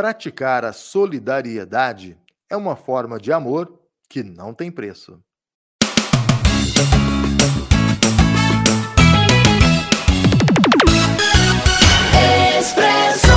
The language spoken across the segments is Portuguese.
praticar a solidariedade é uma forma de amor que não tem preço. Expresso.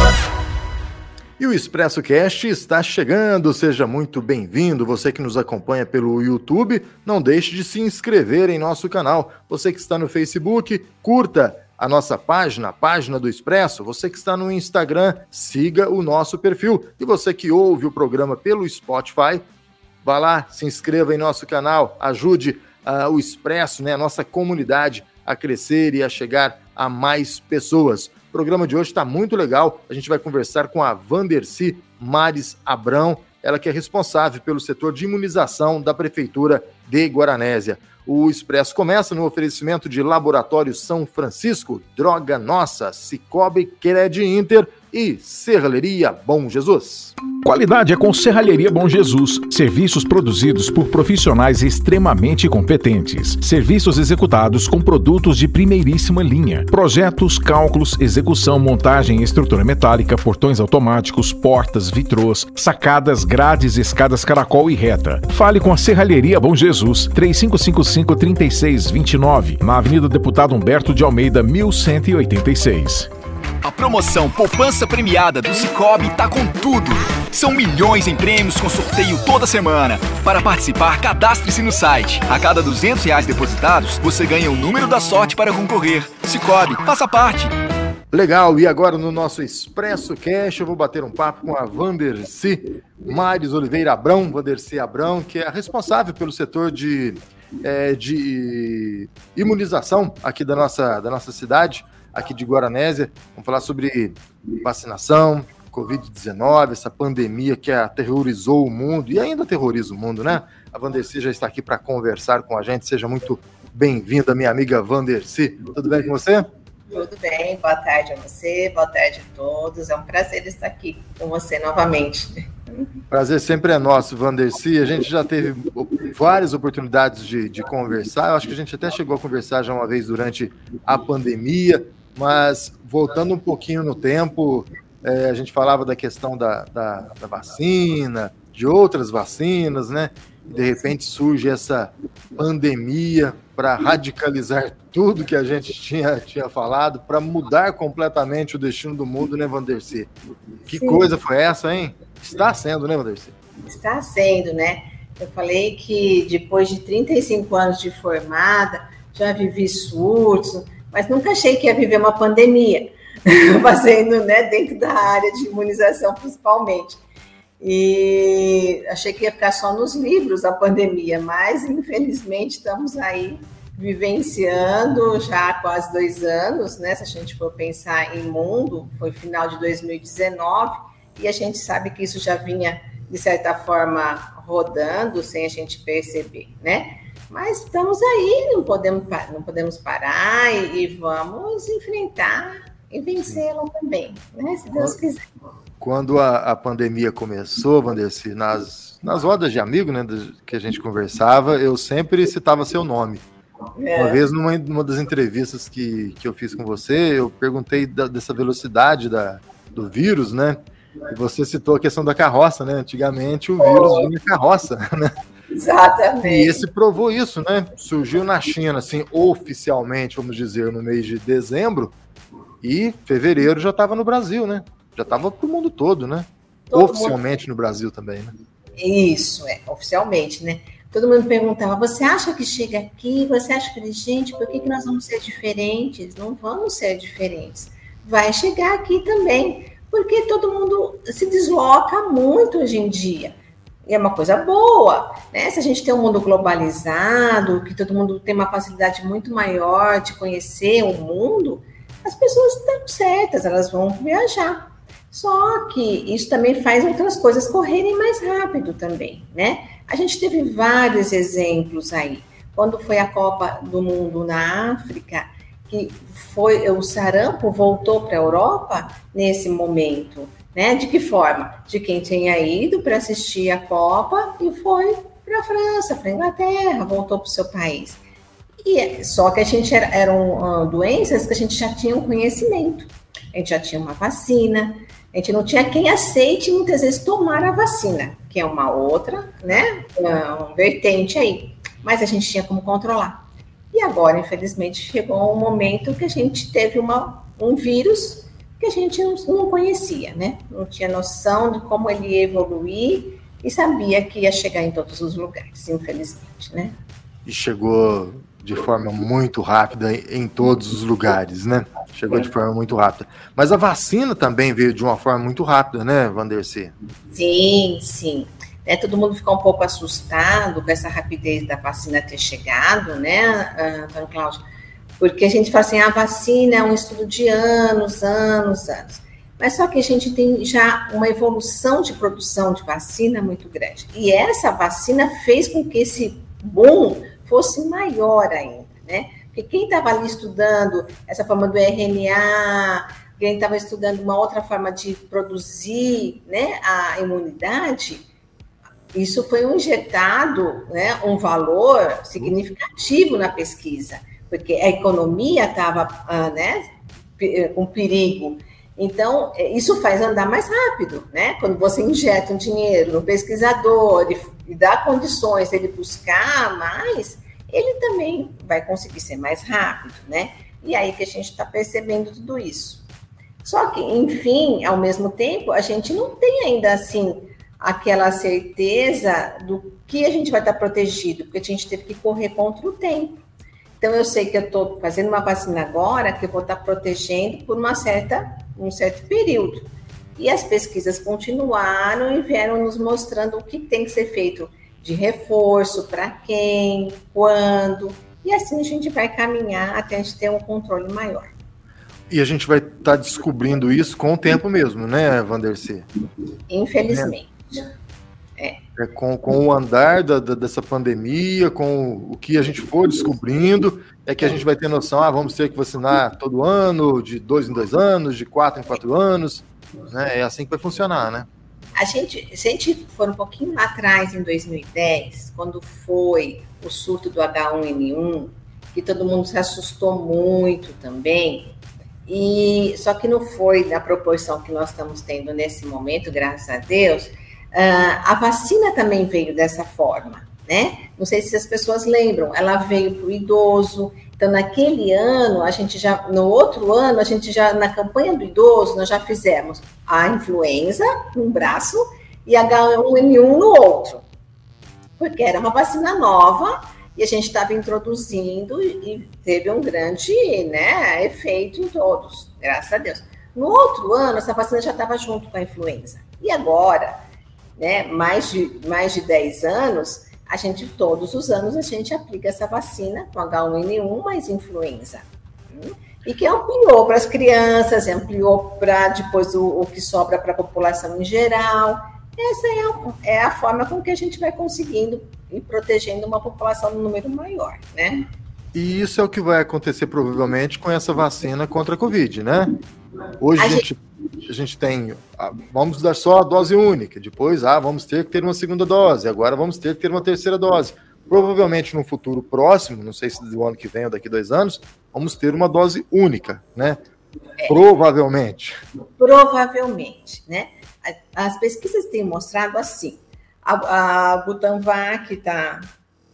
E o Expresso Cast está chegando. Seja muito bem-vindo. Você que nos acompanha pelo YouTube, não deixe de se inscrever em nosso canal. Você que está no Facebook, curta a nossa página, a página do Expresso. Você que está no Instagram, siga o nosso perfil. E você que ouve o programa pelo Spotify, vá lá, se inscreva em nosso canal, ajude uh, o Expresso, né, a nossa comunidade a crescer e a chegar a mais pessoas. O programa de hoje está muito legal. A gente vai conversar com a Vanderci Mares Abrão, ela que é responsável pelo setor de imunização da Prefeitura de Guaranésia. O Expresso começa no oferecimento de Laboratório São Francisco, Droga Nossa, Cicobi Cred Inter e Serralheria Bom Jesus. Qualidade é com Serralheria Bom Jesus. Serviços produzidos por profissionais extremamente competentes. Serviços executados com produtos de primeiríssima linha. Projetos, cálculos, execução, montagem, estrutura metálica, portões automáticos, portas, vitrôs, sacadas, grades, escadas caracol e reta. Fale com a Serralheria Bom Jesus, 3555-3629, na Avenida Deputado Humberto de Almeida, 1186. A promoção Poupança Premiada do Cicobi tá com tudo. São milhões em prêmios com sorteio toda semana. Para participar, cadastre-se no site. A cada 200 reais depositados, você ganha o número da sorte para concorrer. Cicobi, faça parte. Legal, e agora no nosso Expresso Cash eu vou bater um papo com a Vanderci Mares Oliveira Abrão, Vanderci Abrão, que é a responsável pelo setor de, é, de imunização aqui da nossa, da nossa cidade aqui de Guaranésia. Vamos falar sobre vacinação, Covid-19, essa pandemia que aterrorizou o mundo e ainda aterroriza o mundo, né? A Vanderci já está aqui para conversar com a gente. Seja muito bem-vinda, minha amiga Vanderci. Tudo bem com você? Tudo bem, boa tarde a você, boa tarde a todos. É um prazer estar aqui com você novamente. Prazer sempre é nosso, Vanderci. A gente já teve várias oportunidades de, de conversar. Eu acho que a gente até chegou a conversar já uma vez durante a pandemia. Mas voltando um pouquinho no tempo, é, a gente falava da questão da, da, da, vacina, de outras vacinas, né? E de repente surge essa pandemia para radicalizar tudo que a gente tinha, tinha falado, para mudar completamente o destino do mundo, né, Vanderci? Que Sim. coisa foi essa, hein? Está sendo, né, Vanderci? Está sendo, né? Eu falei que depois de 35 anos de formada, já vivi surtos, mas nunca achei que ia viver uma pandemia, fazendo né, dentro da área de imunização principalmente. E achei que ia ficar só nos livros a pandemia, mas infelizmente estamos aí vivenciando já há quase dois anos, né? Se a gente for pensar em mundo, foi final de 2019, e a gente sabe que isso já vinha, de certa forma, rodando sem a gente perceber, né? Mas estamos aí, não podemos, não podemos parar e, e vamos enfrentar e vencê-lo também, né? Se Deus quiser. Quando a, a pandemia começou, Vanderci, nas, nas rodas de amigo, né, que a gente conversava, eu sempre citava seu nome. É. Uma vez, numa, numa das entrevistas que, que eu fiz com você, eu perguntei da, dessa velocidade da, do vírus, né? E você citou a questão da carroça, né? Antigamente o vírus vinha carroça, né? Exatamente. E esse provou isso, né? Surgiu na China, assim, oficialmente, vamos dizer, no mês de dezembro, e fevereiro já estava no Brasil, né? Já estava para o mundo todo, né? Todo oficialmente mundo... no Brasil também, né? Isso, é, oficialmente, né? Todo mundo perguntava: você acha que chega aqui? Você acha que, gente, por que, que nós vamos ser diferentes? Não vamos ser diferentes. Vai chegar aqui também, porque todo mundo se desloca muito hoje em dia. E é uma coisa boa, né? Se a gente tem um mundo globalizado, que todo mundo tem uma facilidade muito maior de conhecer o mundo, as pessoas estão certas, elas vão viajar. Só que isso também faz outras coisas correrem mais rápido também, né? A gente teve vários exemplos aí. Quando foi a Copa do Mundo na África, que foi o sarampo voltou para a Europa nesse momento. Né? De que forma? De quem tinha ido para assistir a Copa e foi para a França, para a Inglaterra, voltou para o seu país. E é, só que a gente era, eram uh, doenças que a gente já tinha um conhecimento, a gente já tinha uma vacina, A gente não tinha quem aceite muitas vezes tomar a vacina, que é uma outra, né, uma vertente aí. Mas a gente tinha como controlar. E agora, infelizmente, chegou um momento que a gente teve uma, um vírus que a gente não, não conhecia, né? Não tinha noção de como ele ia evoluir e sabia que ia chegar em todos os lugares, infelizmente, né? E chegou de forma muito rápida em todos os lugares, né? Chegou de forma muito rápida. Mas a vacina também veio de uma forma muito rápida, né, Vandercy? Sim, sim. É, todo mundo ficou um pouco assustado com essa rapidez da vacina ter chegado, né, Antônio Cláudio? Porque a gente fala assim, a vacina é um estudo de anos, anos, anos. Mas só que a gente tem já uma evolução de produção de vacina muito grande. E essa vacina fez com que esse boom fosse maior ainda, né? Porque quem estava ali estudando essa forma do RNA, quem estava estudando uma outra forma de produzir né, a imunidade, isso foi um injetado, né, um valor significativo na pesquisa, porque a economia estava ah, né, com perigo. Então, isso faz andar mais rápido, né? Quando você injeta um dinheiro no pesquisador e, dá condições dele buscar mais, ele também vai conseguir ser mais rápido, né? E aí que a gente está percebendo tudo isso. Só que, enfim, ao mesmo tempo, a gente não tem ainda assim aquela certeza do que a gente vai estar protegido, porque a gente teve que correr contra o tempo. Então, eu sei que eu estou fazendo uma vacina agora que eu vou estar protegendo por uma certa, um certo período. E as pesquisas continuaram e vieram nos mostrando o que tem que ser feito de reforço, para quem, quando, e assim a gente vai caminhar até a gente ter um controle maior. E a gente vai estar tá descobrindo isso com o tempo mesmo, né, Vandercy? Infelizmente. É. é com, com o andar da, da, dessa pandemia, com o que a gente for descobrindo, é que a gente vai ter noção, ah, vamos ter que vacinar todo ano, de dois em dois anos, de quatro em quatro anos, né? É assim que vai funcionar, né? A gente, se a gente for um pouquinho lá atrás, em 2010, quando foi o surto do H1N1, que todo mundo se assustou muito também, e só que não foi na proporção que nós estamos tendo nesse momento, graças a Deus. Uh, a vacina também veio dessa forma, né? Não sei se as pessoas lembram, ela veio para o idoso, então, naquele ano, a gente já, no outro ano, a gente já, na campanha do idoso, nós já fizemos a influenza num braço e H1N1 no outro, porque era uma vacina nova e a gente estava introduzindo e teve um grande né, efeito em todos, graças a Deus. No outro ano, essa vacina já estava junto com a influenza. E agora, né, mais, de, mais de 10 anos, a gente, todos os anos, a gente aplica essa vacina com H1N1 mais influenza. Hum? E que ampliou para as crianças, ampliou para depois o, o, que sobra para a população em geral. Essa é a, é a, forma com que a gente vai conseguindo e protegendo uma população no número maior, né? E isso é o que vai acontecer provavelmente com essa vacina contra a Covid, né? Hoje a, a gente, gente, a gente tem, ah, vamos dar só a dose única, depois ah, vamos ter que ter uma segunda dose, agora vamos ter que ter uma terceira dose. Provavelmente no futuro próximo, não sei se do ano que vem ou daqui dois anos, vamos ter uma dose única, né? É, Provavelmente. Provavelmente, né? As pesquisas têm mostrado assim. A, a Butanvac está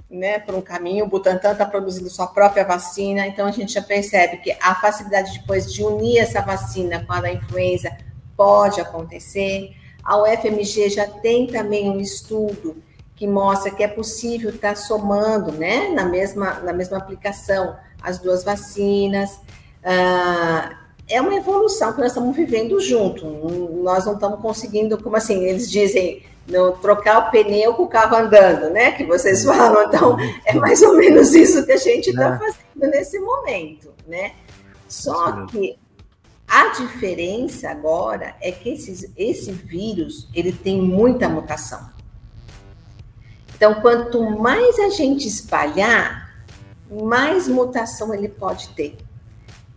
né, por um caminho, o Butantan está produzindo sua própria vacina, então a gente já percebe que a facilidade depois de unir essa vacina com a da influenza pode acontecer. A UFMG já tem também um estudo que mostra que é possível estar tá somando, né, na mesma, na mesma aplicação, as duas vacinas. Ah, é uma evolução que nós estamos vivendo junto. Nós não estamos conseguindo, como assim, eles dizem, no trocar o pneu com o carro andando, né? Que vocês falam. Então, é mais ou menos isso que a gente está é. fazendo nesse momento, né? Só que a diferença agora é que esses, esse vírus ele tem muita mutação. Então, quanto mais a gente espalhar, mais mutação ele pode ter.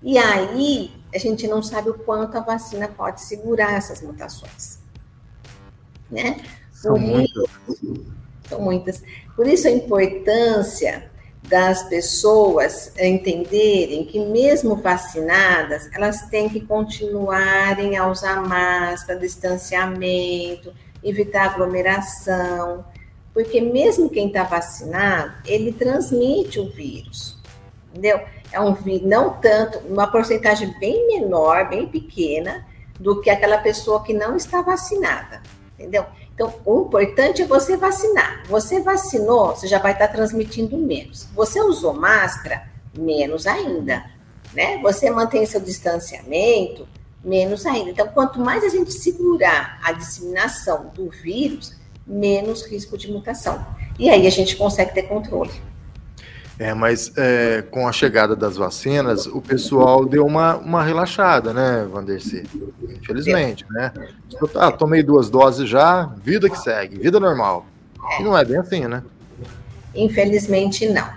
E aí a gente não sabe o quanto a vacina pode segurar essas mutações. Né? São muitas. Isso, são muitas. Por isso a importância das pessoas entenderem que, mesmo vacinadas, elas têm que continuarem a usar máscara, distanciamento, evitar aglomeração, porque mesmo quem está vacinado, ele transmite o vírus, entendeu? É um vírus, não tanto, uma porcentagem bem menor, bem pequena, do que aquela pessoa que não está vacinada, entendeu? Então, o importante é você vacinar. Você vacinou, você já vai estar transmitindo menos. Você usou máscara, menos ainda, né? Você mantém seu distanciamento, menos ainda. Então, quanto mais a gente segurar a disseminação do vírus, menos risco de mutação. E aí a gente consegue ter controle. É, mas é, com a chegada das vacinas, o pessoal deu uma, uma relaxada, né, Vanderci? Infelizmente, é. né? Ah, tomei duas doses já, vida que segue, vida normal. É. E não é bem assim, né? Infelizmente, não.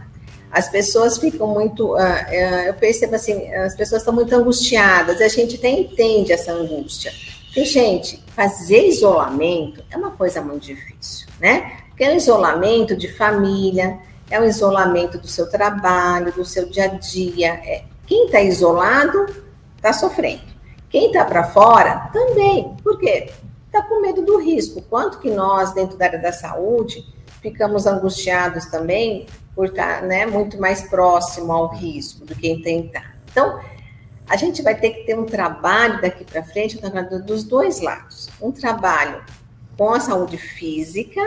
As pessoas ficam muito. Uh, uh, eu percebo assim, as pessoas estão muito angustiadas, a gente até entende essa angústia. E, gente, fazer isolamento é uma coisa muito difícil, né? Porque é um isolamento de família, é o isolamento do seu trabalho, do seu dia a dia. É, quem está isolado está sofrendo. Quem está para fora também. Por quê? Está com medo do risco. Quanto que nós, dentro da área da saúde, ficamos angustiados também por estar tá, né, muito mais próximo ao risco do que tentar. Então, a gente vai ter que ter um trabalho daqui para frente dos dois lados. Um trabalho com a saúde física,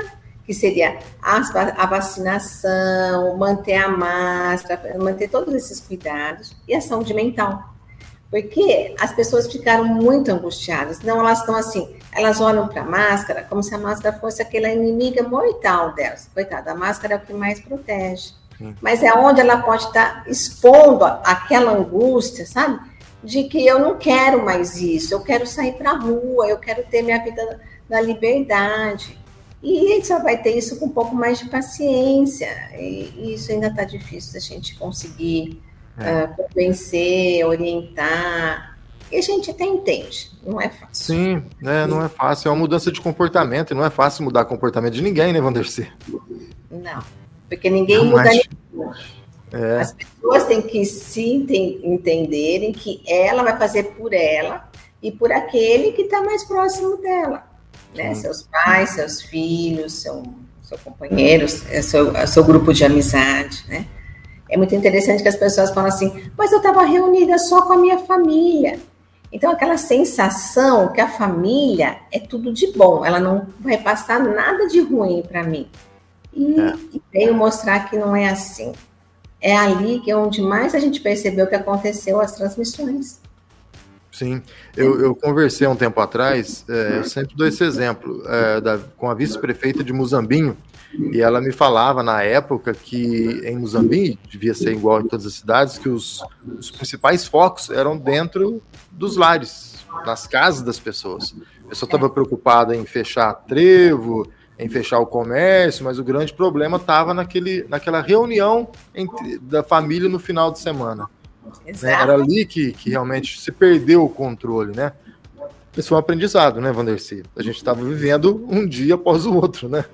que seria a, vacinação, manter a máscara, manter todos esses cuidados, e a saúde mental. Porque as pessoas ficaram muito angustiadas, não elas estão assim, elas olham para a máscara como se a máscara fosse aquela inimiga mortal delas. Coitada, a máscara é o que mais protege. Mas é onde ela pode estar tá expondo aquela angústia, sabe? De que eu não quero mais isso, eu quero sair para a rua, eu quero ter minha vida na liberdade. E a gente só vai ter isso com um pouco mais de paciência. E, isso ainda está difícil da gente conseguir é. uh, convencer, orientar. E a gente até entende, não é fácil. Sim, né, não é fácil. É uma mudança de comportamento, e não é fácil mudar o comportamento de ninguém, né, Vandercy? Não, porque ninguém não, muda mas... É. As pessoas têm que se entenderem que ela vai fazer por ela e por aquele que está mais próximo dela né? Seus pais, seus filhos, seu, seu companheiro, é seu, é seu grupo de amizade, né? É muito interessante que as pessoas falam assim, mas eu estava reunida só com a minha família. Então, aquela sensação que a família é tudo de bom, ela não vai passar nada de ruim para mim. E, é. e veio mostrar que não é assim. É ali que é onde mais a gente percebeu que aconteceu as transmissões. Sim, eu, eu conversei um tempo atrás, é, eu sempre dou esse exemplo, é, da, com a vice-prefeita de Muzambinho, e ela me falava na época que em Muzambinho, devia ser igual em todas as cidades, que os, os principais focos eram dentro dos lares, nas casas das pessoas. A pessoa estava preocupada em fechar trevo, em fechar o comércio, mas o grande problema estava naquela reunião entre, da família no final de semana. Né? Era ali que, que realmente se perdeu o controle, né? Isso foi um aprendizado, né, Vanderci? A gente estava vivendo um dia após o outro, né?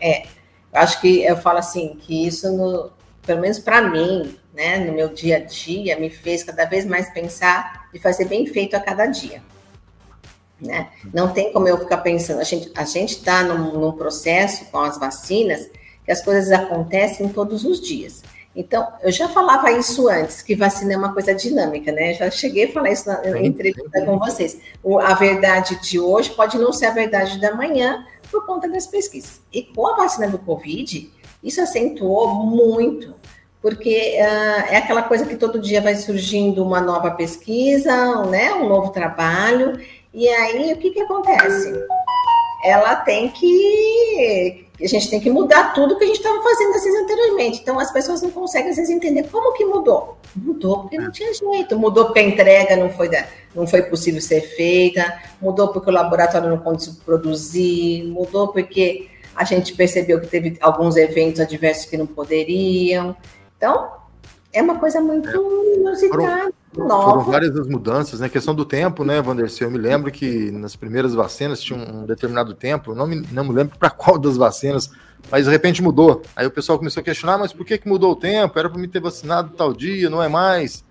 É, acho que eu falo assim, que isso, no, pelo menos para mim, né, no meu dia a dia, me fez cada vez mais pensar e fazer bem feito a cada dia. Né? Não tem como eu ficar pensando, a gente a está num, num processo com as vacinas que as coisas acontecem todos os dias. Então, eu já falava isso antes, que vacina é uma coisa dinâmica, né? Já cheguei a falar isso na entrevista com vocês. O, a verdade de hoje pode não ser a verdade da manhã por conta das pesquisas. E com a vacina do Covid, isso acentuou muito, porque uh, é aquela coisa que todo dia vai surgindo uma nova pesquisa, né? Um novo trabalho, e aí o que, que acontece? Ela tem que a gente tem que mudar tudo que a gente estava fazendo assim anteriormente. Então as pessoas não conseguem às vezes entender como que mudou. Mudou porque não tinha jeito, mudou porque a entrega não foi, da, não foi possível ser feita, mudou porque o laboratório não conseguiu produzir, mudou porque a gente percebeu que teve alguns eventos adversos que não poderiam. Então, é uma coisa muito é. inusitada. Nova. Foram várias as mudanças, né? Questão do tempo, né, Vanderceu? Eu me lembro que nas primeiras vacinas tinha um determinado tempo, não me, não me lembro para qual das vacinas, mas de repente mudou. Aí o pessoal começou a questionar, mas por que, que mudou o tempo? Era para me ter vacinado tal dia, não é mais.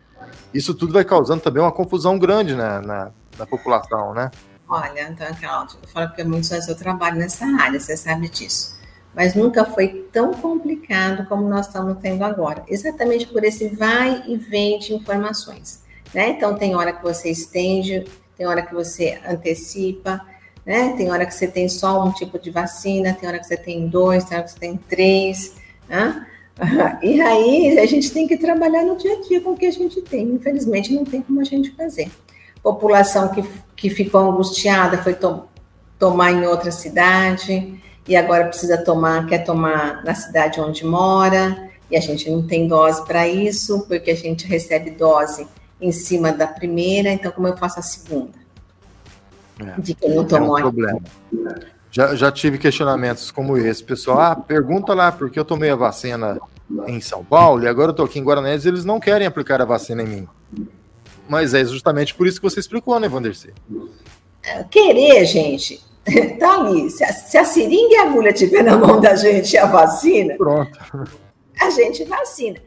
Isso tudo vai causando também uma confusão grande né, na, na população, né? Olha, então, Cláudio, eu falo que é muito só seu trabalho nessa área, você sabe disso mas nunca foi tão complicado como nós estamos tendo agora, exatamente por esse vai e vem de informações. Né? Então, tem hora que você estende, tem hora que você antecipa, né? tem hora que você tem só um tipo de vacina, tem hora que você tem dois, tem hora que você tem três. Né? E aí a gente tem que trabalhar no dia a dia com o que a gente tem. Infelizmente, não tem como a gente fazer. População que, que ficou angustiada foi to tomar em outra cidade e agora precisa tomar, quer tomar na cidade onde mora, e a gente não tem dose para isso, porque a gente recebe dose em cima da primeira, então como eu faço a segunda? É, de quem não tomou é um problema. Já, já tive questionamentos como esse, pessoal. Ah, pergunta lá, porque eu tomei a vacina em São Paulo e agora eu tô aqui em Guaranés e eles não querem aplicar a vacina em mim. Mas é justamente por isso que você explicou, né, Vandercy? É, querer, gente, Tá ali. Se a, se a seringa e a agulha estiver na mão da gente e a vacina, Pronto. a gente vacina.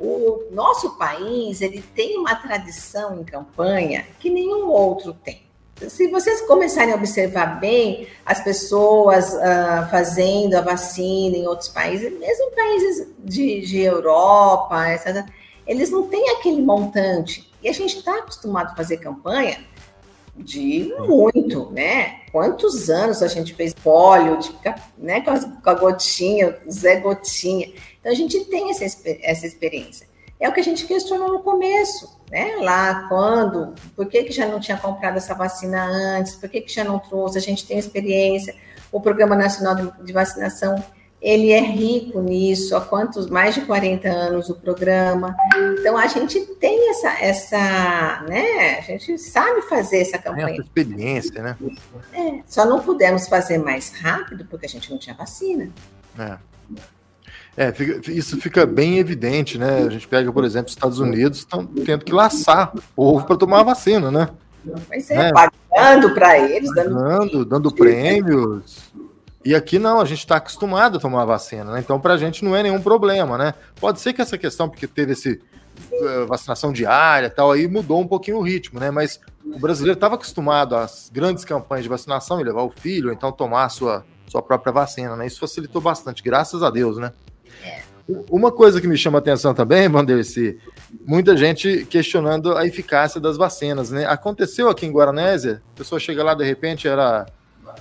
O nosso país ele tem uma tradição em campanha que nenhum outro tem. Se vocês começarem a observar bem as pessoas uh, fazendo a vacina em outros países, mesmo países de, de Europa, eles não têm aquele montante. E a gente está acostumado a fazer campanha de muito, né? Quantos anos a gente fez pólio, de ficar né, com, a, gotinha, Zé Gotinha. Então a gente tem essa, essa experiência. É o que a gente questionou no começo, né? Lá quando, por que, que já não tinha comprado essa vacina antes, por que, que já não trouxe? A gente tem experiência. O Programa Nacional de Vacinação ele é rico nisso, há quantos, mais de 40 anos o programa. Então a gente tem essa, essa, né? A gente sabe fazer essa campanha. Essa experiência, né? É, só não pudemos fazer mais rápido porque a gente não tinha vacina. É. É, fica, isso fica bem evidente, né? A gente pega, por exemplo, os Estados Unidos estão tendo que laçar o povo para tomar a vacina, né? Mas é, né? pagando para eles, dando, dando, dando prêmios. E aqui não, a gente está acostumado a tomar vacina, né? Então, para a gente não é nenhum problema, né? Pode ser que essa questão, porque teve esse uh, vacinação diária tal, aí mudou um pouquinho o ritmo, né? Mas o brasileiro estava acostumado às grandes campanhas de vacinação e levar o filho, ou então tomar a sua, sua própria vacina, né? Isso facilitou bastante, graças a Deus, né? É. Uma coisa que me chama a atenção também, Vanderci, muita gente questionando a eficácia das vacinas, né? Aconteceu aqui em Guaranésia, a pessoa chega lá, de repente, era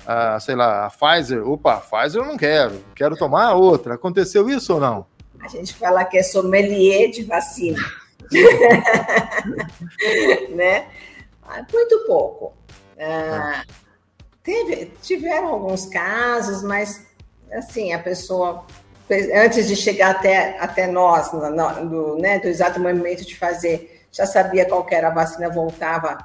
a, sei lá, a Pfizer, opa, a Pfizer eu não quero, quero tomar a outra. Aconteceu isso ou não? A gente fala que é sommelier de vacina. né? Ah, muito pouco. Ah, teve, tiveram alguns casos, mas assim, a pessoa, antes de chegar até, até nós, no, no, né, do exato momento de fazer, já sabia qual era a vacina, voltava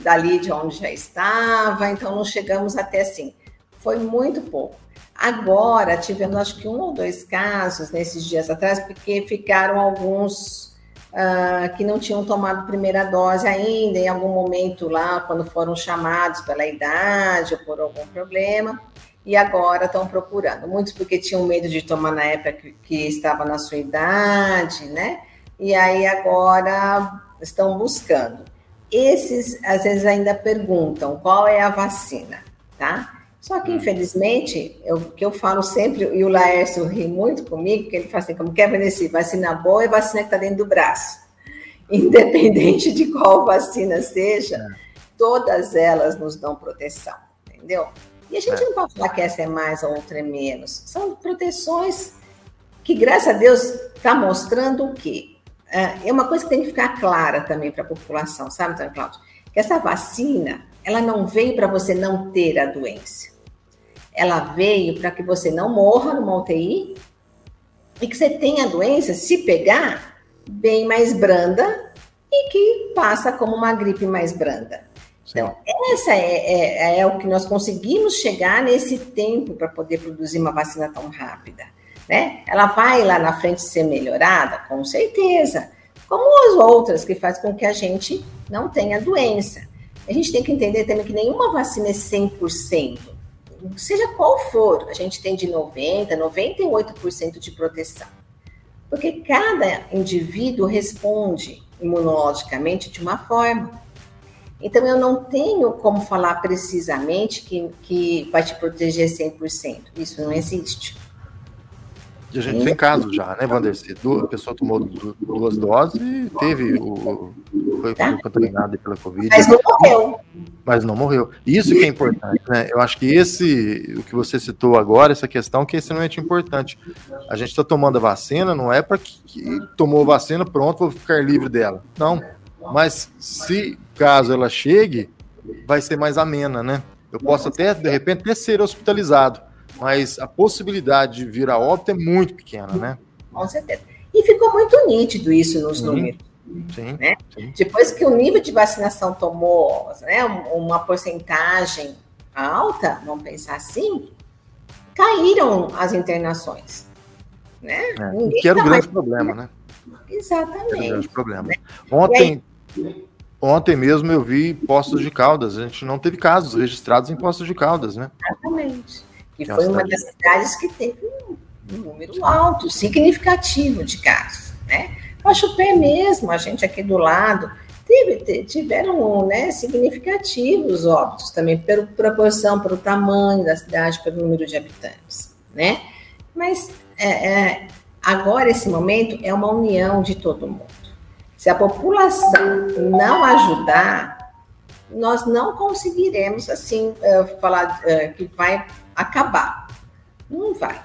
dali de onde já estava, então não chegamos até assim. Foi muito pouco. Agora, tivemos acho que um ou dois casos nesses dias atrás, porque ficaram alguns uh, que não tinham tomado primeira dose ainda, em algum momento lá, quando foram chamados pela idade ou por algum problema, e agora estão procurando. Muitos porque tinham medo de tomar na época que, que estava na sua idade, né? E aí agora estão buscando. Esses, às vezes, ainda perguntam qual é a vacina, tá? Só que, hum. infelizmente, o que eu falo sempre, e o Laércio ri muito comigo, que ele fala assim, como quer Vanessa, vacina boa é vacina que está dentro do braço. Independente de qual vacina seja, é. todas elas nos dão proteção, entendeu? E a gente é. não pode falar que essa é mais ou outra é menos. São proteções que, graças a Deus, está mostrando o quê? É uma coisa que tem que ficar clara também para a população, sabe, Antônio Cláudio? Que essa vacina, ela não veio para você não ter a doença. Ela veio para que você não morra numa UTI e que você tenha a doença, se pegar, bem mais branda e que passa como uma gripe mais branda. Sim. Então, essa é, é, é, o que nós conseguimos chegar nesse tempo para poder produzir uma vacina tão rápida né? Ela vai lá na frente ser melhorada, com certeza, como as outras, que faz com que a gente não tenha doença. A gente tem que entender também que nenhuma vacina é 100%. Seja qual for, a gente tem de 90%, 98% de proteção. Porque cada indivíduo responde imunologicamente de uma forma. Então, eu não tenho como falar precisamente que, que vai te proteger 100%. Isso não existe. A gente tem casos já, né, Vanderci? A pessoa tomou duas doses e teve o. Foi contaminado pela Covid. Mas não morreu. Mas não morreu. Isso que é importante, né? Eu acho que esse, o que você citou agora, essa questão, que é extremamente importante. A gente está tomando a vacina, não é para que, que tomou a vacina, pronto, vou ficar livre dela. Não. Mas se caso ela chegue, vai ser mais amena, né? Eu posso até, de repente, até ser hospitalizado mas a possibilidade de vir a óbito é muito pequena, né? Com certeza. E ficou muito nítido isso nos sim, números. Sim, né? sim. Depois que o nível de vacinação tomou né, uma porcentagem alta, vamos pensar assim, caíram as internações. Né? É, que era o tá grande mais... problema, né? Exatamente. Era o grande problema. Né? Ontem, aí... ontem mesmo eu vi postos de Caldas, a gente não teve casos registrados em postos de Caldas, né? Exatamente que foi uma das cidades que teve um, número alto, significativo de casos, né? Pé mesmo, a gente aqui do lado, teve, tiveram né, significativos óbitos também, pela proporção, pelo tamanho da cidade, pelo número de habitantes, né? Mas é, é, agora, esse momento, é uma união de todo mundo. Se a população não ajudar, nós não conseguiremos, assim, uh, falar uh, que vai acabar. Não vai.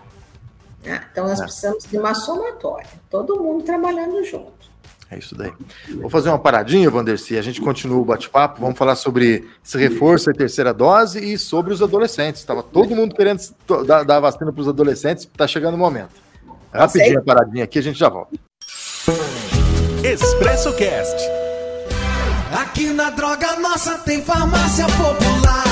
Né? Então, nós é. precisamos de uma somatória, todo mundo trabalhando junto. É isso daí. Vou fazer uma paradinha, Vanderci. A gente continua o bate-papo. Vamos falar sobre esse reforço e terceira dose e sobre os adolescentes. Estava todo mundo querendo dar, dar vacina para os adolescentes. Está chegando o momento. Rapidinho a paradinha aqui, a gente já volta. Expresso Cast. Aqui na Droga Nossa tem farmácia popular.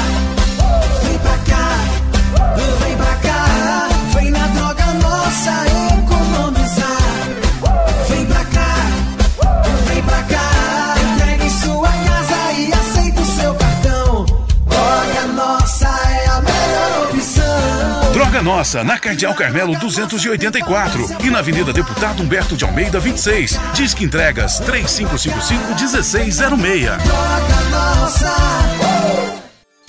Droga Nossa, na Cardeal Carmelo 284 e na Avenida Deputado Humberto de Almeida 26. Disque entregas 3555 1606. Droga Nossa.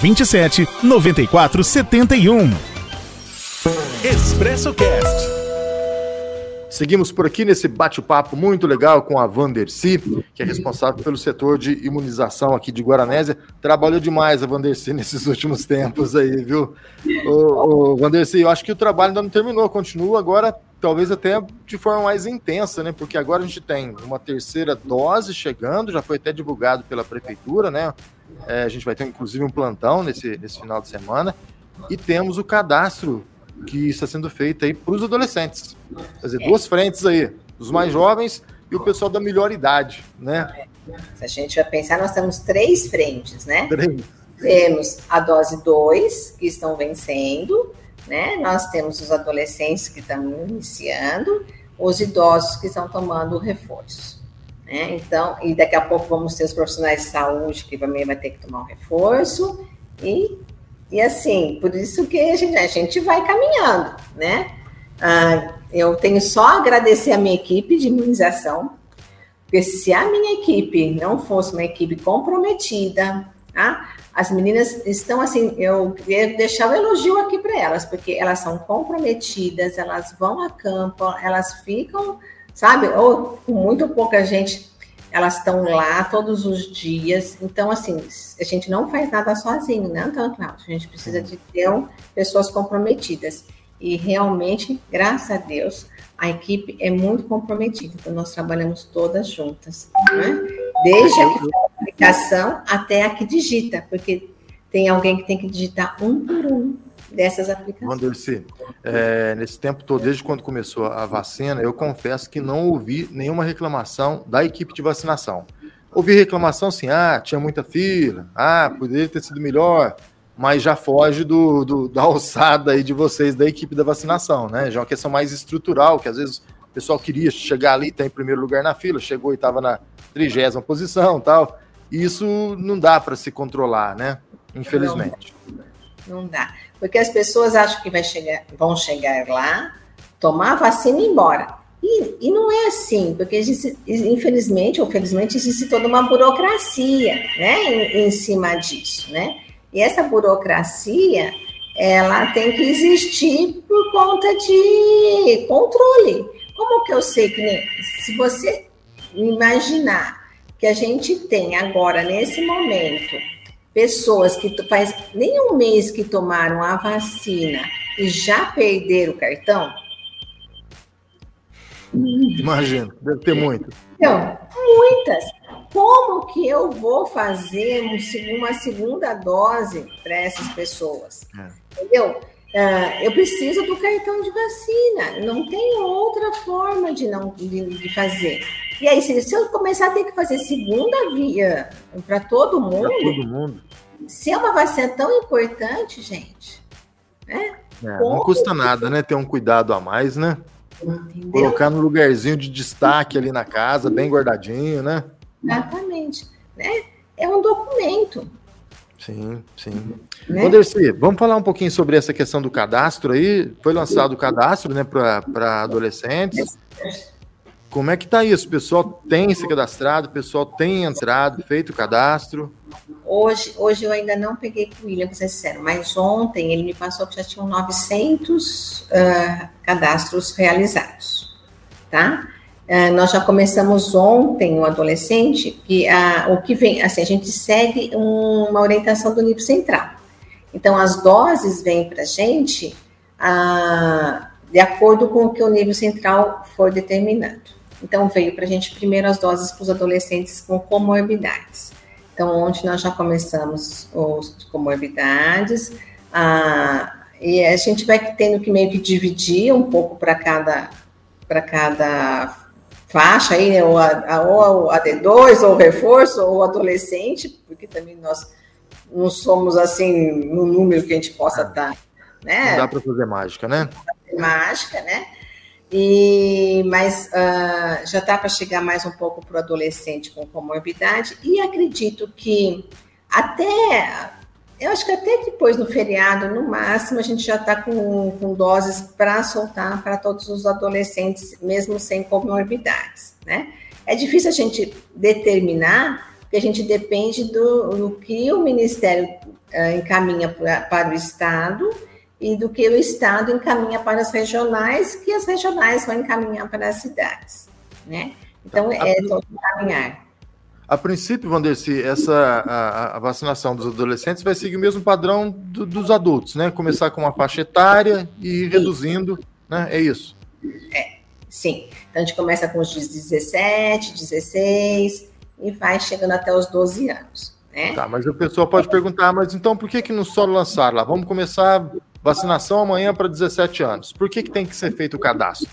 27 94 71. Expresso Cast. Seguimos por aqui nesse bate-papo muito legal com a Vanderci, que é responsável pelo setor de imunização aqui de Guaranésia. Trabalhou demais a Vanderci nesses últimos tempos aí, viu? Ô, ô, Vanderci, eu acho que o trabalho ainda não terminou, continua agora, talvez até de forma mais intensa, né? Porque agora a gente tem uma terceira dose chegando, já foi até divulgado pela prefeitura, né? É, a gente vai ter inclusive um plantão nesse, nesse final de semana. E temos o cadastro que está sendo feito aí para os adolescentes. Quer dizer, é. duas frentes aí, os mais jovens e o pessoal da melhor idade, né? Se a gente vai pensar, nós temos três frentes, né? Três. Temos a dose 2, que estão vencendo, né? Nós temos os adolescentes que estão iniciando, os idosos que estão tomando o reforço. Né? Então, e daqui a pouco vamos ter os profissionais de saúde que também vai ter que tomar o reforço, e, e assim, por isso que a gente, a gente vai caminhando, né? Ah, eu tenho só a agradecer a minha equipe de imunização, porque se a minha equipe não fosse uma equipe comprometida, tá? as meninas estão assim, eu queria deixar o um elogio aqui para elas, porque elas são comprometidas, elas vão a campo, elas ficam sabe? Ou muito pouca gente, elas estão lá todos os dias. Então, assim, a gente não faz nada sozinho, né, Antônio Cláudio? A gente precisa de ter pessoas comprometidas. E realmente, graças a Deus, a equipe é muito comprometida, então nós trabalhamos todas juntas, né? desde a aplicação até a que digita, porque tem alguém que tem que digitar um por um dessas aplicações. Wandercy, é, nesse tempo todo, desde quando começou a vacina, eu confesso que não ouvi nenhuma reclamação da equipe de vacinação. Ouvi reclamação assim, ah, tinha muita fila, ah, poderia ter sido melhor, mas já foge do, do, da alçada aí de vocês, da equipe da vacinação, né? Já é uma questão mais estrutural, que às vezes o pessoal queria chegar ali, estar tá em primeiro lugar na fila, chegou e estava na trigésima posição tal. E isso não dá para se controlar, né? Infelizmente. Não, não, dá. Porque as pessoas acham que chegar, vão chegar lá, tomar a vacina e ir embora. E, e não é assim, porque existe, infelizmente ou felizmente existe toda uma burocracia né, em, em cima disso, né? E essa burocracia, ela tem que existir por conta de controle. Como que eu sei que se você imaginar que a gente tem agora nesse momento pessoas que faz nem um mês que tomaram a vacina e já perderam o cartão? Imagino, deve ter muito. Então, muitas como que eu vou fazer uma segunda dose para essas pessoas? É. Entendeu? Uh, eu preciso do cartão de vacina, não tem outra forma de não de, de fazer. E aí, se, eu começar a ter que fazer segunda via para todo mundo, todo mundo, se é uma vacina tão importante, gente, né? É, não custa nada, né? Ter um cuidado a mais, né? Entendeu? Colocar no lugarzinho de destaque ali na casa, bem guardadinho, né? Exatamente. Né? É um documento. Sim, sim. Né? Vamos falar um pouquinho sobre essa questão do cadastro aí. Foi lançado o cadastro né, para adolescentes. Como é que está isso? O pessoal tem se cadastrado, o pessoal tem entrado, feito o cadastro? Hoje, hoje eu ainda não peguei com o William, para ser sincero, mas ontem ele me passou que já tinham 900 uh, cadastros realizados, tá? É, nós já começamos ontem um adolescente que a, o que vem, assim, a gente segue um, uma orientação do nível central. Então, as doses vêm para a gente de acordo com o que o nível central for determinando. Então, veio para a gente primeiro as doses para os adolescentes com comorbidades. Então, ontem nós já começamos os comorbidades, a, e a gente vai tendo que meio que dividir um pouco para cada, para cada faixa aí, né, ou, a, ou a D2, ou reforço, ou adolescente, porque também nós não somos assim no número que a gente possa estar, tá, né? Não dá para fazer mágica, né? Mágica, né? E, mas uh, já está para chegar mais um pouco para o adolescente com comorbidade, e acredito que até eu acho que até depois no feriado, no máximo, a gente já está com, com doses para soltar para todos os adolescentes, mesmo sem comorbidades, né? É difícil a gente determinar, porque a gente depende do, do que o Ministério uh, encaminha pra, para o Estado e do que o Estado encaminha para as regionais, que as regionais vão encaminhar para as cidades, né? Então, é todo encaminhar. A princípio, Vanderci, essa a, a, vacinação dos adolescentes vai seguir o mesmo padrão do, dos adultos, né? Começar com uma faixa etária e ir reduzindo, né? É isso. É, sim. Então a gente começa com os 17, 16 e vai chegando até os 12 anos. Né? Tá, mas o pessoal pode perguntar, mas então por que que não só lançar lá? Vamos começar vacinação amanhã para 17 anos. Por que que tem que ser feito o cadastro?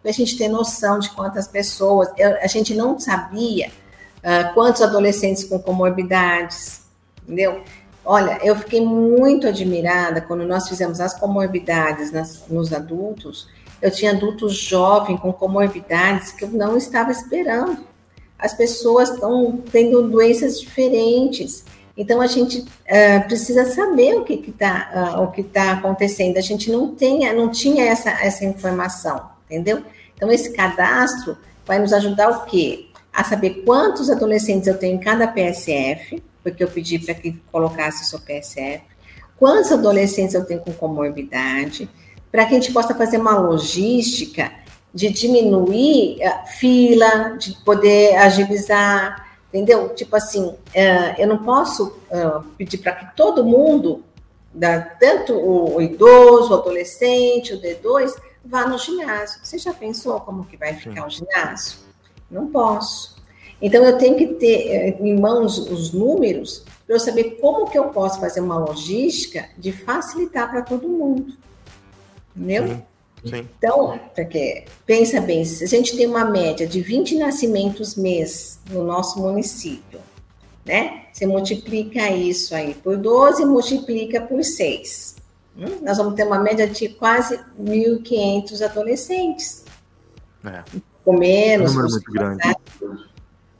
Para a gente ter noção de quantas pessoas. Eu, a gente não sabia Uh, quantos adolescentes com comorbidades, entendeu? Olha, eu fiquei muito admirada quando nós fizemos as comorbidades nas, nos adultos. Eu tinha adultos jovens com comorbidades que eu não estava esperando. As pessoas estão tendo doenças diferentes. Então a gente uh, precisa saber o que está uh, o que tá acontecendo. A gente não não tinha essa, essa informação, entendeu? Então esse cadastro vai nos ajudar o quê? a saber quantos adolescentes eu tenho em cada PSF, porque eu pedi para que colocasse o seu PSF, quantos adolescentes eu tenho com comorbidade, para que a gente possa fazer uma logística de diminuir a fila, de poder agilizar, entendeu? Tipo assim, uh, eu não posso uh, pedir para que todo mundo, tanto o, idoso, o adolescente, o D2, vá no ginásio. Você já pensou como que vai ficar Sim. o ginásio? Não posso. Então, eu tenho que ter eh, em mãos os números para eu saber como que eu posso fazer uma logística de facilitar para todo mundo. Entendeu? Sim. Sim. Então, porque pensa bem, se a gente tem uma média de 20 nascimentos mês no nosso município, né? Você multiplica isso aí por 12 multiplica por 6. Hum? Nós vamos ter uma média de quase 1.500 adolescentes. É. Com menos. Um número muito grande.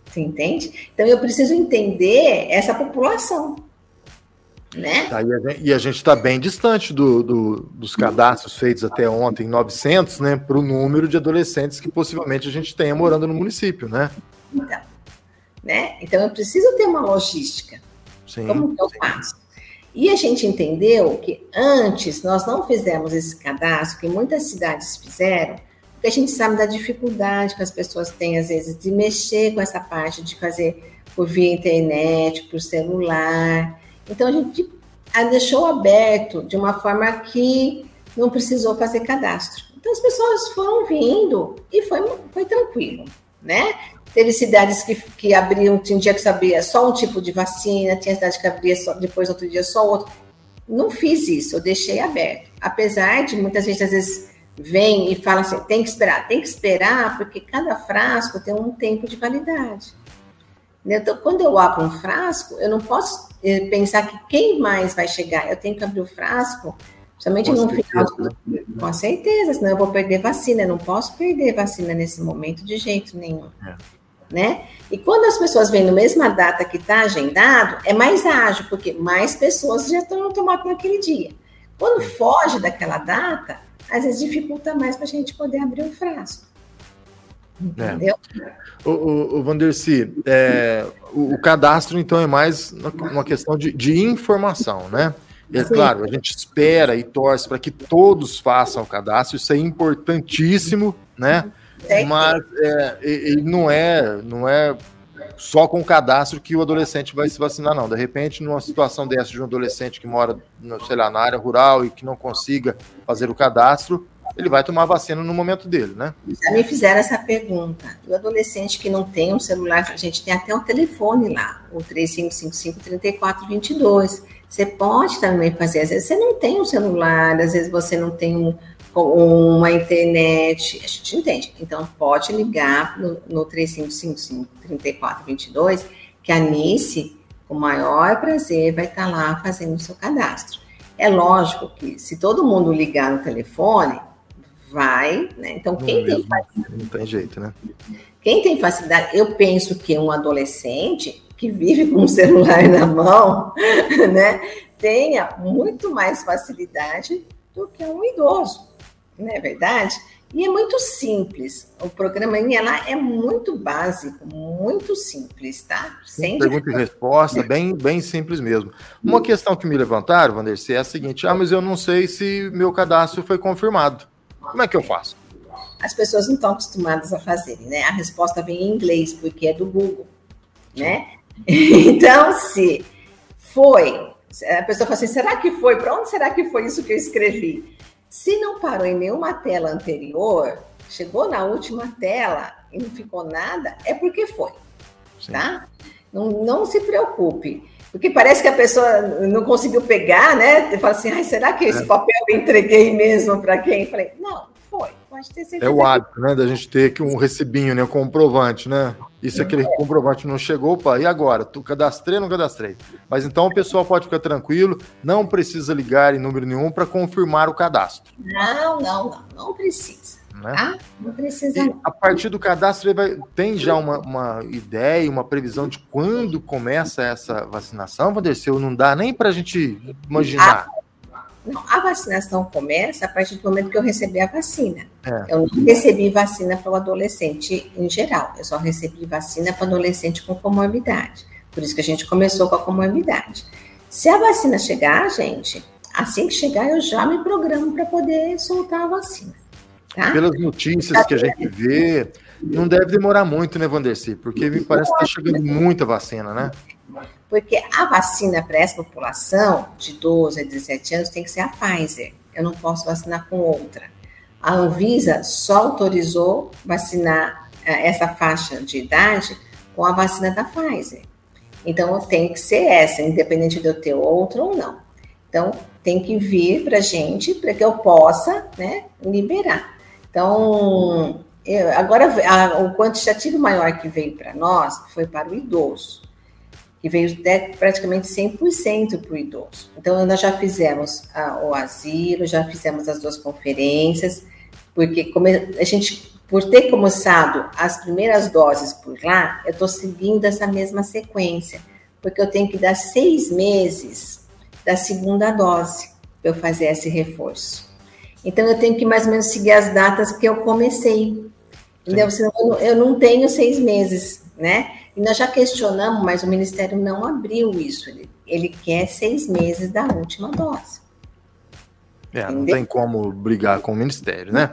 Você entende? Então, eu preciso entender essa população. Né? Tá, e a gente está bem distante do, do, dos cadastros feitos até ontem, 900, né, para o número de adolescentes que possivelmente a gente tenha morando no município, né? Então, né? então eu preciso ter uma logística. Sim, Como que eu faço? E a gente entendeu que antes nós não fizemos esse cadastro, que muitas cidades fizeram, porque a gente sabe da dificuldade que as pessoas têm, às vezes, de mexer com essa parte de fazer por via internet, por celular. Então a gente deixou aberto de uma forma que não precisou fazer cadastro. Então as pessoas foram vindo e foi, foi tranquilo, né? Teve cidades que, que abriam, tinha dia que sabia só um tipo de vacina, tinha cidade que abria só, depois outro dia só outro. Não fiz isso, eu deixei aberto. Apesar de muitas vezes, às vezes, vem e fala assim, tem que esperar, tem que esperar, porque cada frasco tem um tempo de validade. Então, quando eu abro um frasco, eu não posso pensar que quem mais vai chegar. Eu tenho que abrir o frasco, somente no final. Né? Com certeza, senão eu vou perder vacina. Eu não posso perder vacina nesse momento de jeito nenhum. É. Né? E quando as pessoas vêm na mesma data que está agendado, é mais ágil, porque mais pessoas já estão tomando naquele dia. Quando foge daquela data, às vezes dificulta mais para a gente poder abrir o frasco. É. Entendeu? É. O, o, o Vanderci, é, o, o, cadastro, então, é mais uma questão de, de informação, né? É claro, a gente espera e torce para que todos façam o cadastro, isso é importantíssimo, né? Mas é, ele não é, não é só com o cadastro que o adolescente vai se vacinar, não. De repente, numa situação dessa de um adolescente que mora, sei lá, na área rural e que não consiga fazer o cadastro, ele vai tomar vacina no momento dele, né? Já me fizeram essa pergunta. O adolescente que não tem um celular, a gente tem até um telefone lá, o 3555-3422. Você pode também fazer, às vezes você não tem um celular, às vezes você não tem um, uma internet, a gente entende. Então, pode ligar no, no 3555-3422, que a Nice, com o maior prazer, vai estar lá fazendo o seu cadastro. É lógico que se todo mundo ligar no telefone, vai, né? Então, quem tem facilidade. Não tem jeito, né? Quem tem facilidade, eu penso que um adolescente que vive com um celular na mão, né, tenha muito mais facilidade do que um idoso, não é verdade? E é muito simples. O programinha lá é muito básico, muito simples, tá? Sem Pergunta e resposta, bem, bem simples mesmo. Uma questão que me levantaram, Vanderce, é a seguinte: ah, mas eu não sei se meu cadastro foi confirmado. Como é que eu faço? As pessoas não estão acostumadas a fazerem, né? A resposta vem em inglês, porque é do Google, né? Então, se foi, a pessoa fala assim, será que foi? Para onde será que foi isso que eu escrevi? Se não parou em nenhuma tela anterior, chegou na última tela e não ficou nada, é porque foi, Sim. tá? Não, não se preocupe. Porque parece que a pessoa não conseguiu pegar, né? Fala assim, Ai, será que esse é. papel eu entreguei mesmo para quem? Eu falei, não, foi. Pode ter certeza. É o hábito, né? Da gente ter um recibinho, né? Um comprovante, né? E se aquele é. comprovante não chegou, opa, e agora? Tu cadastrei ou não cadastrei? Mas então o pessoal pode ficar tranquilo, não precisa ligar em número nenhum para confirmar o cadastro. Não, não, não, não precisa. Né? Ah, não precisa. E a partir do cadastro, vai, tem já uma, uma ideia, uma previsão de quando começa essa vacinação, Vanderceu? Não dá nem para a gente imaginar. A, não, a vacinação começa a partir do momento que eu recebi a vacina. É. Eu não recebi vacina para o adolescente em geral, eu só recebi vacina para adolescente com comorbidade. Por isso que a gente começou com a comorbidade. Se a vacina chegar, gente, assim que chegar, eu já me programo para poder soltar a vacina. Tá? Pelas notícias que a gente vê, não deve demorar muito, né, Vanderci? Porque me parece que está chegando muita vacina, né? Porque a vacina para essa população de 12 a 17 anos tem que ser a Pfizer. Eu não posso vacinar com outra. A Anvisa só autorizou vacinar eh, essa faixa de idade com a vacina da Pfizer. Então, tem que ser essa, independente de eu ter outra ou não. Então, tem que vir para a gente para que eu possa né, liberar. Então, eu, agora, a, o quantitativo maior que veio para nós foi para o idoso, que veio praticamente 100% para o idoso. Então, nós já fizemos a, o asilo, já fizemos as duas conferências, porque a gente, por ter começado as primeiras doses por lá, eu estou seguindo essa mesma sequência, porque eu tenho que dar seis meses da segunda dose para eu fazer esse reforço. Então, eu tenho que mais ou menos seguir as datas que eu comecei. Entendeu? Senão, eu não tenho seis meses, né? E nós já questionamos, mas o Ministério não abriu isso. Ele, ele quer seis meses da última dose. É, não tem como brigar com o Ministério, né?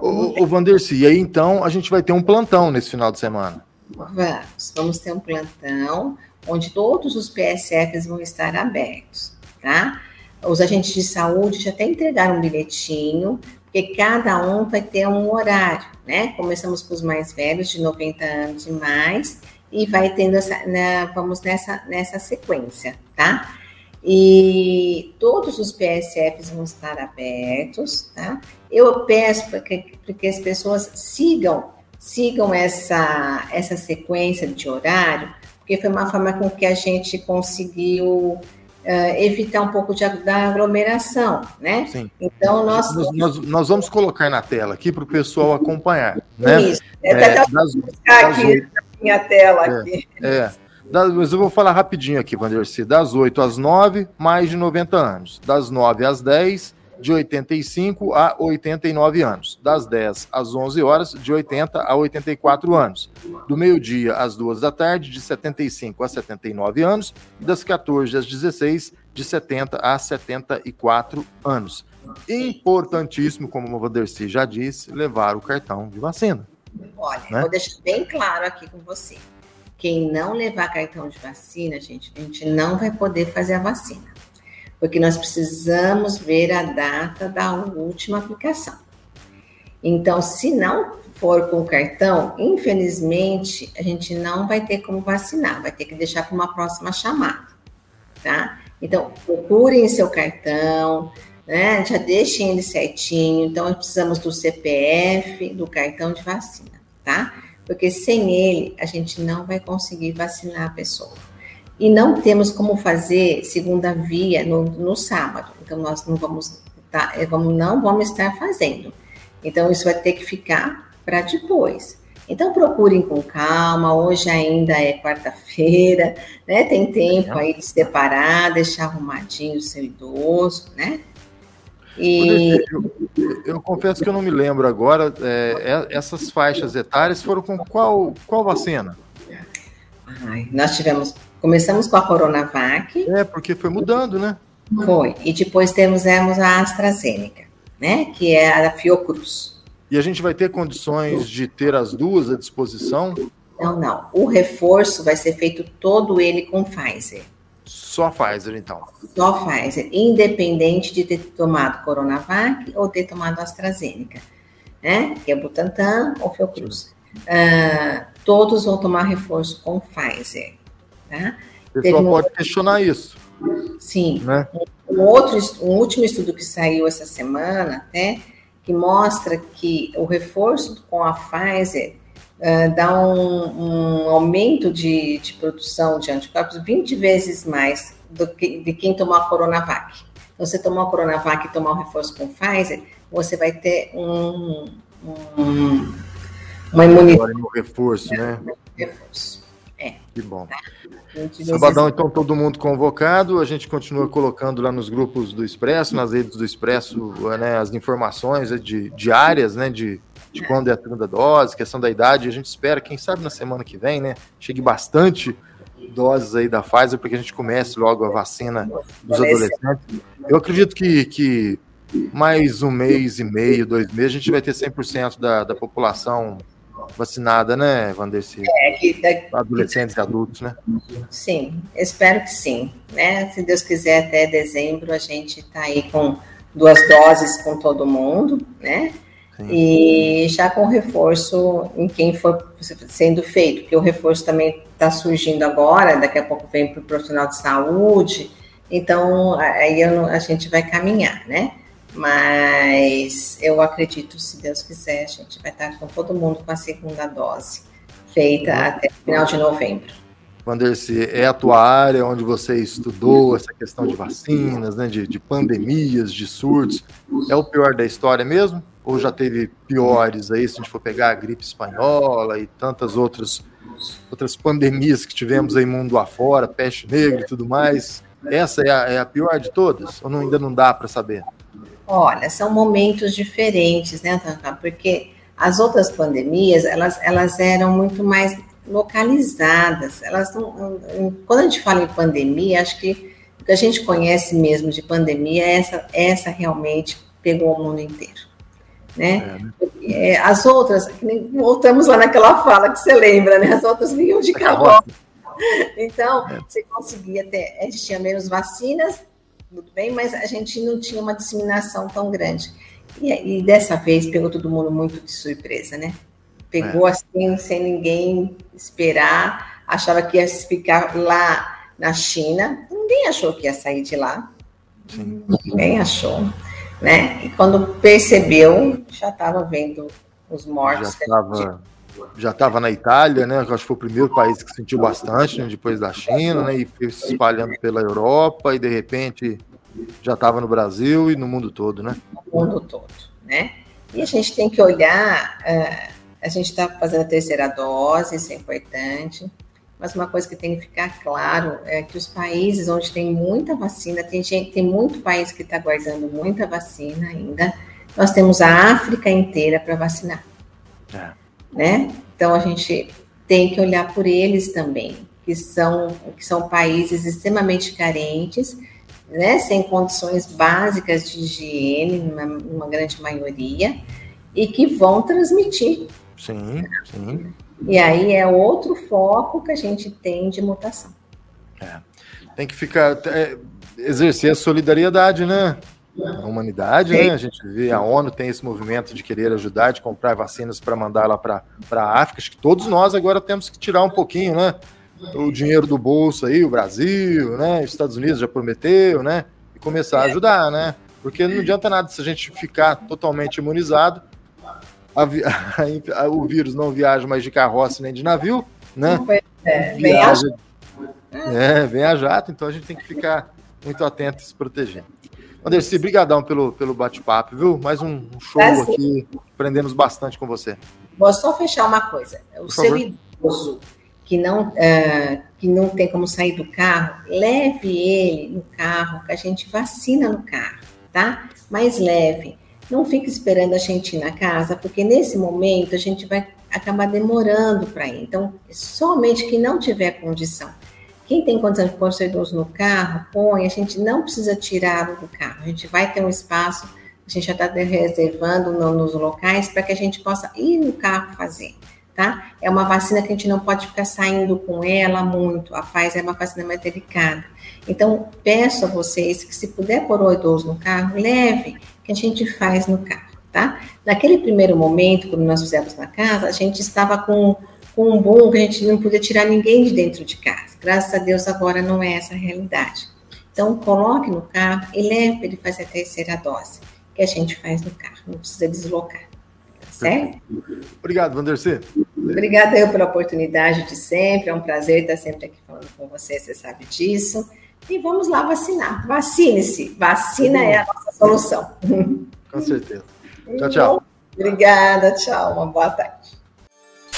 O, o Vanderci, e aí então a gente vai ter um plantão nesse final de semana. Vamos, vamos ter um plantão onde todos os PSFs vão estar abertos, tá? Os agentes de saúde já até entregaram um bilhetinho, porque cada um vai ter um horário, né? Começamos com os mais velhos, de 90 anos e mais, e vai tendo essa, né, vamos nessa, nessa sequência, tá? E todos os PSFs vão estar abertos, tá? Eu peço para que, as pessoas sigam, sigam essa, essa sequência de horário, porque foi uma forma com que a gente conseguiu Uh, evitar um pouco de, da aglomeração, né? Sim. Então, nós... Nós, nós, nós vamos colocar na tela aqui para o pessoal acompanhar, né? Isso. É, é, das, das aqui na minha tela. É, aqui. é. Das, mas eu vou falar rapidinho aqui, Vanderci. Das 8 às 9, mais de 90 anos. Das 9 às 10, de 85 a 89 anos. Das 10 às 11 horas, de 80 a 84 anos. Do meio-dia às 2 da tarde, de 75 a 79 anos. E das 14 às 16, de 70 a 74 anos. Importantíssimo, como o Vanderci já disse, levar o cartão de vacina. Olha, né? vou deixar bem claro aqui com você. Quem não levar cartão de vacina, gente, a gente não vai poder fazer a vacina porque nós precisamos ver a data da última aplicação. Então, se não for com o cartão, infelizmente, a gente não vai ter como vacinar, vai ter que deixar para uma próxima chamada, tá? Então, procurem seu cartão, né? Já deixem ele certinho. Então, nós precisamos do CPF, do cartão de vacina, tá? Porque sem ele, a gente não vai conseguir vacinar a pessoa e não temos como fazer segunda via no, no sábado. Então, nós não vamos, tá, é, vamos, não vamos estar fazendo. Então, isso vai ter que ficar para depois. Então, procurem com calma. Hoje ainda é quarta-feira, né? Tem tempo aí de separar, deixar arrumadinho o seu idoso, né? E... Eu, eu, confesso que eu não me lembro agora. É essas faixas etárias foram com qual, qual vacina? Ai, nós tivemos Começamos com a Coronavac. É, porque foi mudando, né? Foi. E depois temos a AstraZeneca, né? Que é a Fiocruz. E a gente vai ter condições de ter as duas à disposição? Não, não. O reforço vai ser feito todo ele com Pfizer. Só Pfizer, então? Só Pfizer, independente de ter tomado Coronavac ou ter tomado AstraZeneca, né? Que é Butantan ou Fiocruz. Uh, todos vão tomar reforço com Pfizer. Tá? O pessoal pode questionar isso. Sim. Né? Um, outro, um último estudo que saiu essa semana, né, que mostra que o reforço com a Pfizer uh, dá um, um aumento de, de, produção de anticorpos 20 vezes mais do que de quem tomou a Coronavac. Então, você tomar a Coronavac e tomar o reforço com Pfizer, você vai ter um, um uma imunidade. no reforço, né? Reforço. É. Que bom. Sabadão, então, todo mundo convocado. A gente continua colocando lá nos grupos do Expresso, nas redes do Expresso, né, as informações de, diárias, né, de, de quando é a segunda dose, questão da idade. A gente espera, quem sabe na semana que vem, né, chegue bastante doses aí da Pfizer para que a gente comece logo a vacina dos adolescentes. Eu acredito que, que mais um mês e meio, dois meses, a gente vai ter 100% da, da população vacinada, né, Vanderci? É, que, da, Adolescentes e adultos, né? Sim, espero que sim. Né? Se Deus quiser, até dezembro a gente está aí com duas doses com todo mundo, né? Sim. E já com reforço em quem for sendo feito, porque o reforço também está surgindo agora, daqui a pouco vem para o profissional de saúde, então aí a gente vai caminhar, né? Mas eu acredito, se Deus quiser, a gente vai estar com todo mundo com a segunda dose feita até o final de novembro. Vanderce, é a tua área onde você estudou essa questão de vacinas, né, de, de pandemias, de surtos. É o pior da história mesmo? Ou já teve piores aí, se a gente for pegar a gripe espanhola e tantas outras, outras pandemias que tivemos aí mundo afora, peste negra e tudo mais? Essa é a, é a pior de todas? Ou não, ainda não dá para saber? Olha, são momentos diferentes, né, Tanta? Porque as outras pandemias, elas, elas eram muito mais localizadas. Elas não, quando a gente fala em pandemia, acho que o que a gente conhece mesmo de pandemia, essa, essa realmente pegou o mundo inteiro. Né? É, né? As outras, voltamos lá naquela fala que você lembra, né? As outras vinham de carroça. Então, é. você conseguia ter, a gente tinha menos vacinas, tudo bem, mas a gente não tinha uma disseminação tão grande. E, e dessa vez pegou todo mundo muito de surpresa, né? Pegou é. assim, sem ninguém esperar, achava que ia ficar lá na China. Ninguém achou que ia sair de lá. Sim. Ninguém achou. Né? E quando percebeu, já estava vendo os mortos. Já estava na Itália, né? Acho que foi o primeiro país que sentiu bastante, né? depois da China, né? E foi se espalhando pela Europa e de repente já estava no Brasil e no mundo todo, né? No mundo todo, né? E a gente tem que olhar uh, a gente está fazendo a terceira dose, isso é importante. Mas uma coisa que tem que ficar claro é que os países onde tem muita vacina, tem gente, tem muito país que está guardando muita vacina ainda. Nós temos a África inteira para vacinar. É. Né? Então a gente tem que olhar por eles também, que são, que são países extremamente carentes, né, sem condições básicas de higiene, uma, uma grande maioria, e que vão transmitir Sim, sim. E aí é outro foco que a gente tem de mutação. É. Tem que ficar. É, exercer a solidariedade, né? A humanidade, né? A gente vê a ONU tem esse movimento de querer ajudar, de comprar vacinas para mandar lá para a África. Acho que todos nós agora temos que tirar um pouquinho, né? O dinheiro do bolso aí, o Brasil, né? Os Estados Unidos já prometeu, né? E começar a ajudar, né? Porque não adianta nada se a gente ficar totalmente imunizado a, a, o vírus não viaja mais de carroça nem de navio, né? É, viaja, é, vem a jato, então a gente tem que ficar muito atento e se proteger. Anderci, brigadão pelo, pelo bate-papo, viu? Mais um, um show é aqui, aprendemos bastante com você. Vou só fechar uma coisa. O Por seu favor. idoso que não, uh, que não tem como sair do carro, leve ele no carro, que a gente vacina no carro, tá? Mas leve. Não fique esperando a gente ir na casa, porque nesse momento a gente vai acabar demorando para ir. Então, somente quem não tiver condição. Quem tem condição de pôr seu idoso no carro, põe, a gente não precisa tirá-lo do carro. A gente vai ter um espaço, a gente já está reservando no, nos locais para que a gente possa ir no carro fazer, tá? É uma vacina que a gente não pode ficar saindo com ela muito. A Pfizer é uma vacina mais delicada. Então, peço a vocês que se puder pôr o idoso no carro, leve que a gente faz no carro, tá? Naquele primeiro momento, quando nós fizemos na casa, a gente estava com, com um boom que a gente não podia tirar ninguém de dentro de casa. Graças a Deus, agora não é essa a realidade. Então, coloque no carro e leve para ele fazer a terceira dose, que a gente faz no carro, não precisa deslocar. Tá certo? Obrigado, Vandercy. Obrigada eu pela oportunidade de sempre, é um prazer estar sempre aqui falando com você, você sabe disso. E vamos lá vacinar. Vacine-se. Vacina é a nossa solução. Com certeza. Tchau, tchau. Obrigada, tchau. Uma boa tarde.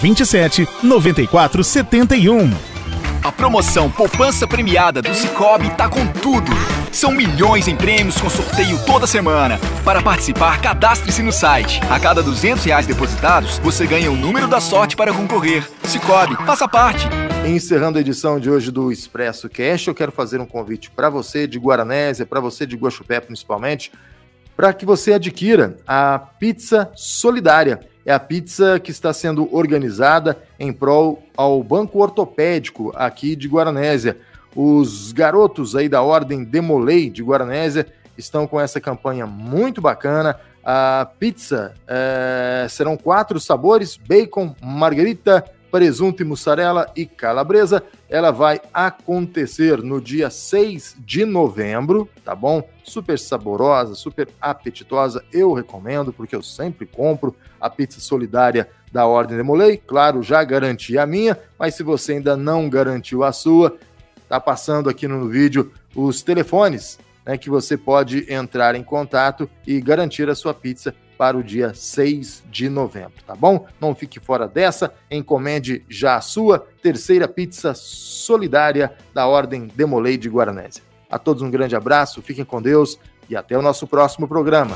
27 94 71. A promoção Poupança Premiada do Cicobi tá com tudo. São milhões em prêmios com sorteio toda semana. Para participar, cadastre-se no site. A cada 200 reais depositados, você ganha o número da sorte para concorrer. Cicobi, faça parte. Encerrando a edição de hoje do Expresso Cash, eu quero fazer um convite para você de Guaranésia, para você de Guaxupé principalmente, para que você adquira a pizza solidária. É a pizza que está sendo organizada em prol ao Banco Ortopédico aqui de Guaranésia. Os garotos aí da Ordem Demolei de Guaranésia estão com essa campanha muito bacana. A pizza é, serão quatro sabores: bacon, margarita, presunto e mussarela e calabresa. Ela vai acontecer no dia 6 de novembro, tá bom? Super saborosa, super apetitosa. Eu recomendo, porque eu sempre compro a pizza solidária da Ordem Demolei. Claro, já garanti a minha, mas se você ainda não garantiu a sua, tá passando aqui no vídeo os telefones né, que você pode entrar em contato e garantir a sua pizza para o dia 6 de novembro, tá bom? Não fique fora dessa, encomende já a sua terceira pizza solidária da Ordem Demolei de Guaranésia. A todos um grande abraço, fiquem com Deus e até o nosso próximo programa.